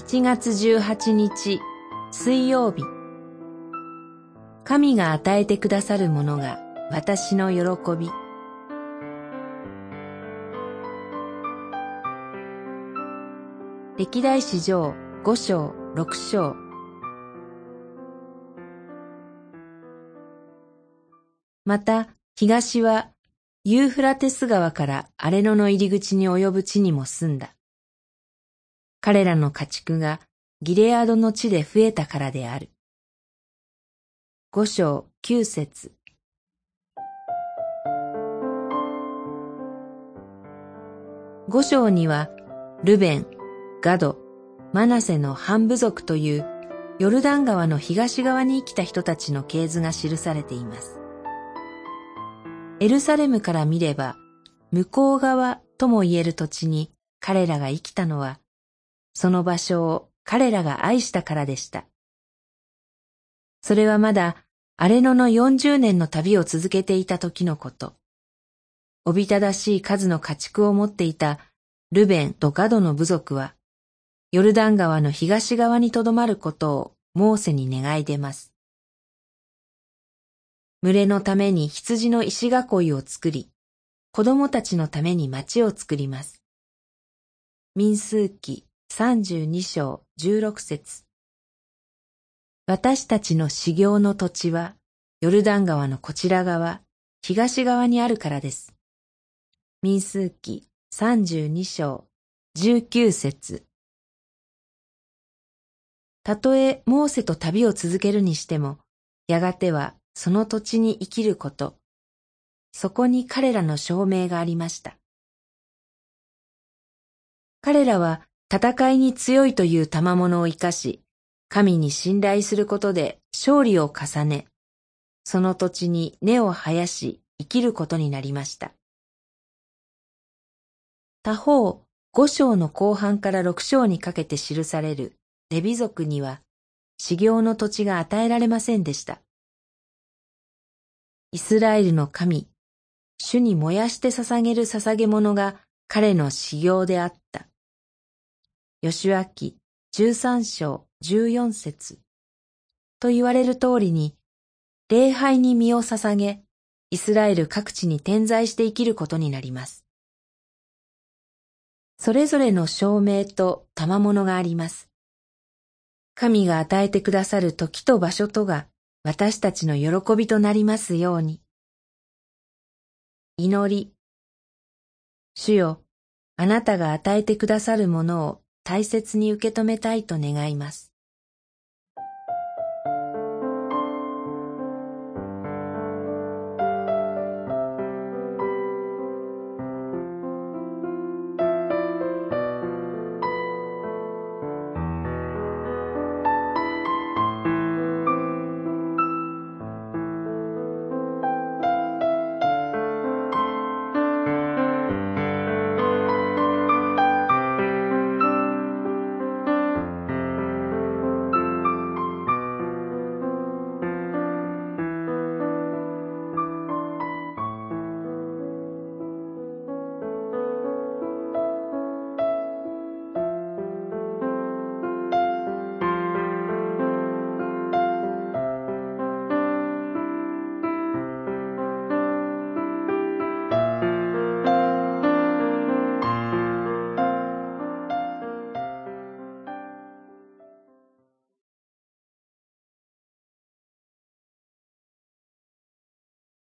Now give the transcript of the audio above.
7月18日水曜日。神が与えてくださるものが私の喜び。歴代史上五章六章。また東はユーフラテス川からアレノの入り口に及ぶ地にも住んだ。彼らの家畜がギレアドの地で増えたからである。五章九節五章には、ルベン、ガド、マナセの半部族というヨルダン川の東側に生きた人たちの系図が記されています。エルサレムから見れば、向こう側とも言える土地に彼らが生きたのは、その場所を彼らが愛したからでした。それはまだアレノの40年の旅を続けていた時のこと。おびただしい数の家畜を持っていたルベンとガドの部族は、ヨルダン川の東側にとどまることをモーセに願い出ます。群れのために羊の石囲いを作り、子供たちのために町を作ります。民数記32章16節私たちの修行の土地は、ヨルダン川のこちら側、東側にあるからです。民数記32章19節たとえモーセと旅を続けるにしても、やがてはその土地に生きること、そこに彼らの証明がありました。彼らは戦いに強いという賜物を生かし、神に信頼することで勝利を重ね、その土地に根を生やし生きることになりました。他方、五章の後半から六章にかけて記されるレビ族には、修行の土地が与えられませんでした。イスラエルの神、主に燃やして捧げる捧げ物が彼の修行であった。吉脇十三章十四節と言われる通りに、礼拝に身を捧げ、イスラエル各地に点在して生きることになります。それぞれの証明と賜物があります。神が与えてくださる時と場所とが私たちの喜びとなりますように。祈り。主よ、あなたが与えてくださるものを大切に受け止めたいと願います。